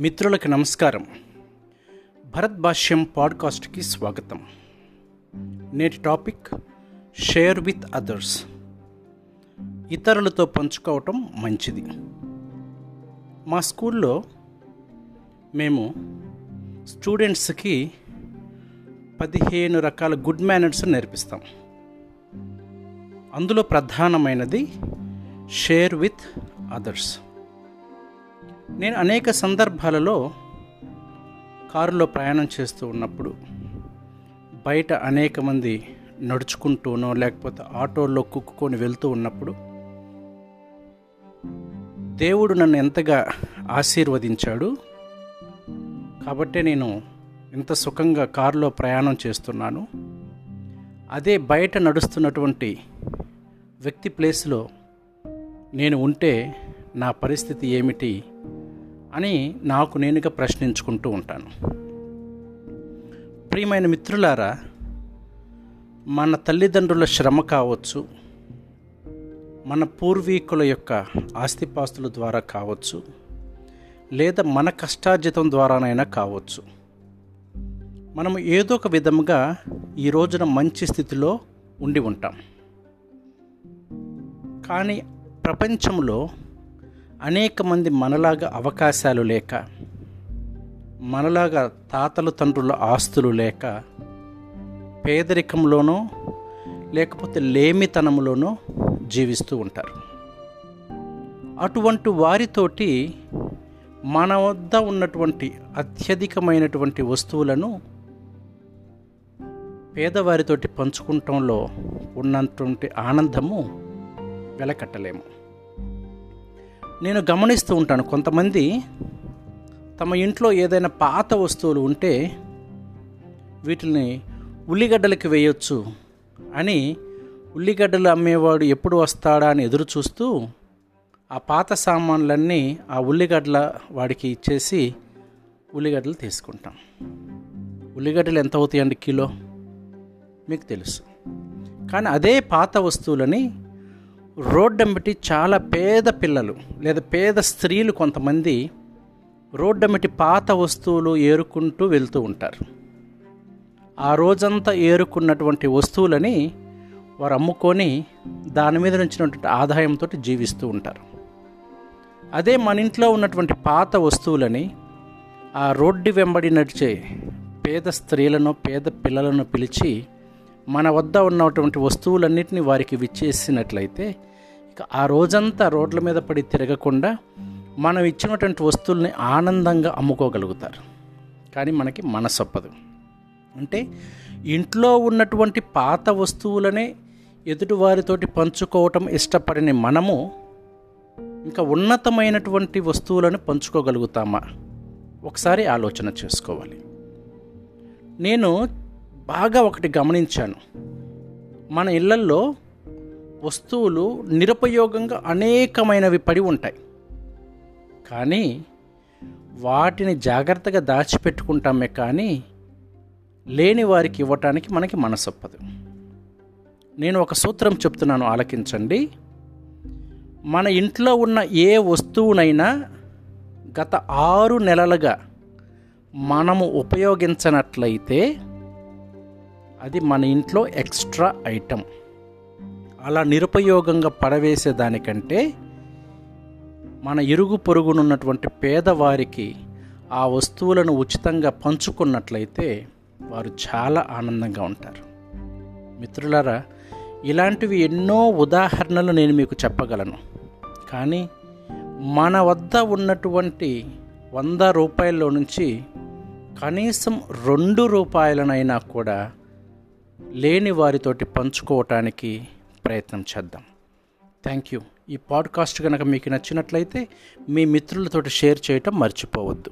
మిత్రులకు నమస్కారం. భరత్ భాష్యం పాడ్కాస్ట్కి స్వాగతం. నేటి టాపిక్ షేర్ విత్ అదర్స్. ఇతరులతో పంచుకోవటం మంచిది. మా స్కూల్లో మేము స్టూడెంట్స్కి పదిహేను రకాల గుడ్ మేనర్స్ నేర్పిస్తాం. అందులో ప్రధానమైనది షేర్ విత్ అదర్స్. నేను అనేక సందర్భాలలో కారులో ప్రయాణం చేస్తూ ఉన్నప్పుడు బయట అనేక మంది నడుచుకుంటూనో లేకపోతే ఆటోల్లో కుక్కుకొని వెళ్తూ ఉన్నప్పుడు దేవుడు నన్ను ఎంతగా ఆశీర్వదించాడు. కాబట్టే నేను ఇంత సుఖంగా కారులో ప్రయాణం చేస్తున్నాను. అదే బయట నడుస్తున్నటువంటి వ్యక్తి ప్లేస్లో నేను ఉంటే నా పరిస్థితి ఏమిటి? అని నాకు నేనుగా ప్రశ్నించుకుంటూ ఉంటాను. ప్రియమైన మిత్రులారా మన తల్లిదండ్రుల శ్రమ కావచ్చు మన పూర్వీకుల యొక్క ఆస్తిపాస్తుల ద్వారా కావచ్చు లేదా మన కష్టార్జితం ద్వారానైనా కావచ్చు. మనం ఏదో ఒక విధముగా ఈ రోజున మంచి స్థితిలో ఉండి ఉంటాం. కానీ ప్రపంచంలో అనేక మంది మనలాగా అవకాశాలు లేక మనలాగా తాతలు తండ్రుల ఆస్తులు లేక పేదరికంలోనో లేకపోతే లేమితనంలోనో జీవిస్తూ ఉంటారు. అటువంటి వారితోటి మన వద్ద ఉన్నటువంటి అత్యధికమైనటువంటి వస్తువులను పేదవారితోటి పంచుకుంటంలో ఉన్నటువంటి ఆనందము వెలకట్టలేము. నేను గమనిస్తూ ఉంటాను. కొంతమంది తమ ఇంట్లో ఏదైనా పాత వస్తువులు ఉంటే వీటిని ఉల్లిగడ్డలకి వేయొచ్చు అని ఉల్లిగడ్డలు అమ్మేవాడు ఎప్పుడు వస్తాడా అని ఎదురు చూస్తూ ఆ పాత సామాన్లన్నీ ఆ ఉల్లిగడ్డల వాడికి ఇచ్చేసి ఉల్లిగడ్డలు తీసుకుంటాం. ఉల్లిగడ్డలు ఎంత అవుతాయండి కిలో? మీకు తెలుసు. కానీ అదే పాత వస్తువులని రోడ్డెంబటి చాలా పేద పిల్లలు లేదా పేద స్త్రీలు కొంతమంది రోడ్డమ్మటి పాత వస్తువులు ఏరుకుంటూ వెళ్తూ ఉంటారు. ఆ రోజంతా ఏరుకున్నటువంటి వస్తువులని వారు అమ్ముకొని దాని మీద నుంచినటువంటి ఆదాయంతో జీవిస్తూ ఉంటారు. అదే మన ఇంట్లో ఉన్నటువంటి పాత వస్తువులని ఆ రోడ్డు వెంబడి నడిచే పేద స్త్రీలను పేద పిల్లలను పిలిచి మన వద్ద ఉన్నటువంటి వస్తువులన్నిటిని వారికి విచ్చేసినట్లయితే ఇక ఆ రోజంతా రోడ్ల మీద పడి తిరగకుండా మనం ఇచ్చినటువంటి వస్తువుల్ని ఆనందంగా అమ్ముకోగలుగుతారు. కానీ మనకి మనసొప్పదు. అంటే ఇంట్లో ఉన్నటువంటి పాత వస్తువులనే ఎదుటివారితోటి పంచుకోవటం ఇష్టపడిన మనము ఇంకా ఉన్నతమైనటువంటి వస్తువులను పంచుకోగలుగుతామా? ఒకసారి ఆలోచన చేసుకోవాలి. నేను బాగా ఒకటి గమనించాను. మన ఇళ్ళల్లో వస్తువులు నిరుపయోగంగా అనేకమైనవి పడి ఉంటాయి. కానీ వాటిని జాగ్రత్తగా దాచిపెట్టుకుంటామే కానీ లేని వారికి ఇవ్వటానికి మనకి మనసొప్పదు. నేను ఒక సూత్రం చెప్తున్నాను ఆలకించండి. మన ఇంట్లో ఉన్న ఏ వస్తువునైనా గత ఆరు నెలలుగా మనము ఉపయోగించనట్లయితే అది మన ఇంట్లో ఎక్స్ట్రా ఐటెం అలా నిరుపయోగంగా పడవేసేదానికంటే మన ఇరుగు పొరుగునున్నటువంటి పేదవారికి ఆ వస్తువులను ఉచితంగా పంచుకున్నట్లయితే వారు చాలా ఆనందంగా ఉంటారు. మిత్రులారా ఇలాంటివి ఎన్నో ఉదాహరణలు నేను మీకు చెప్పగలను. కానీ మన వద్ద ఉన్నటువంటి వంద రూపాయల్లో నుంచి కనీసం రెండు రూపాయలనైనా కూడా లేని వారితోటి పంచుకోవటానికి ప్రయత్నం చేద్దాం. థ్యాంక్ యూ ఈ పాడ్కాస్ట్ కనుక మీకు నచ్చినట్లయితే మీ మిత్రులతోటి షేర్ చేయటం మర్చిపోవద్దు.